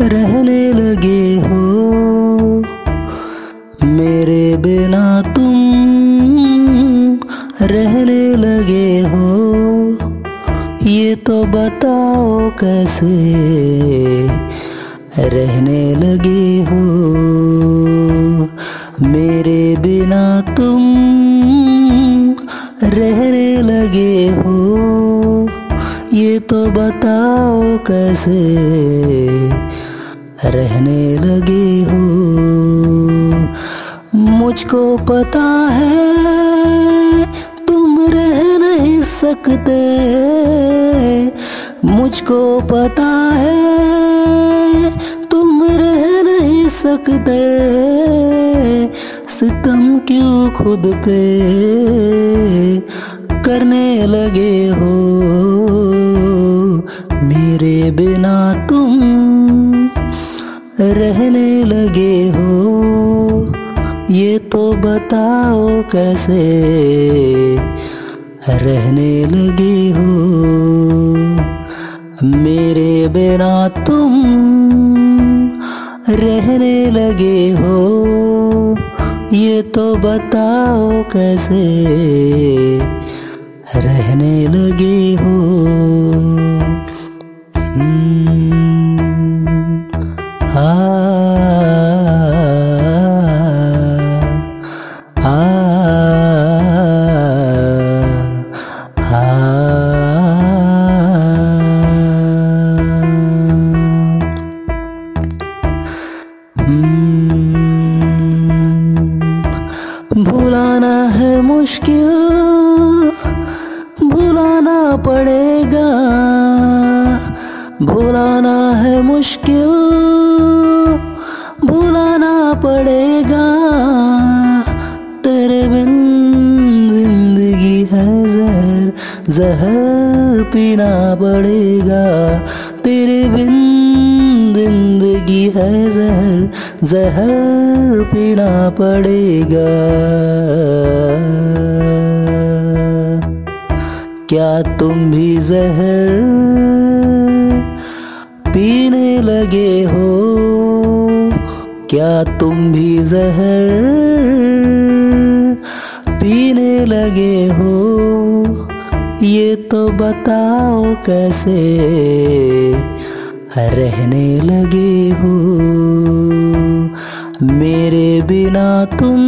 रहने लगे हो। मेरे बिना तुम रहने लगे हो। ये तो बताओ कैसे रहने लगे हो। मेरे बिना तुम रहने लगे हो। तो बताओ कैसे रहने लगे हो। मुझको पता है तुम रह नहीं सकते। मुझको पता है तुम रह नहीं सकते। सितम क्यों खुद पे? करने लगे हो। मेरे बिना तुम रहने लगे हो। ये तो बताओ कैसे रहने लगे हो। मेरे बिना तुम रहने लगे हो। ये तो बताओ कैसे रहने लगे हो। पड़ेगा। भुलाना है मुश्किल, भुलाना पड़ेगा। तेरे बिन ज़िंदगी है जहर जहर पीना पड़ेगा। तेरे बिन ज़िंदगी है जहर जहर पीना पड़ेगा। क्या तुम भी जहर पीने लगे हो? क्या तुम भी जहर पीने लगे हो? ये तो बताओ कैसे रहने लगे हो? मेरे बिना तुम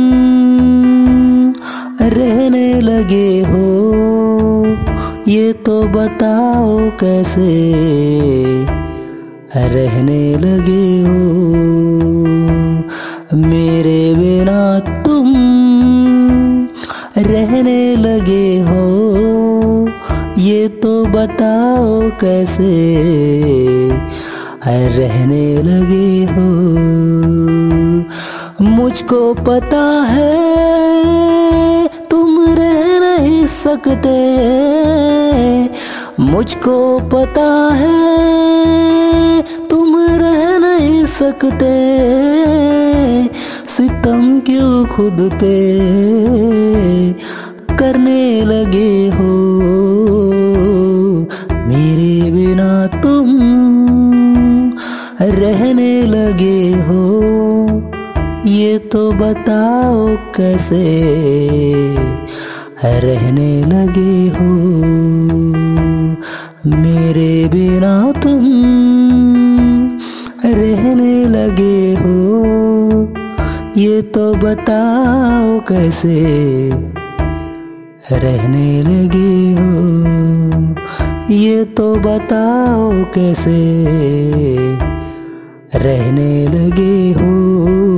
रहने लगे हो। बताओ कैसे रहने लगे हो? मेरे बिना तुम रहने लगे हो। ये तो बताओ कैसे रहने लगे हो? मुझको पता है तुम रह नहीं सकते। मुझको पता है, तुम रह नहीं सकते। सितम क्यों खुद पे करने लगे हो? मेरे बिना तुम रहने लगे हो। ये तो बताओ कैसे रहने लगे हो? मेरे बिना तुम रहने लगे हो। ये तो बताओ कैसे रहने लगे हो। ये तो बताओ कैसे रहने लगे हो।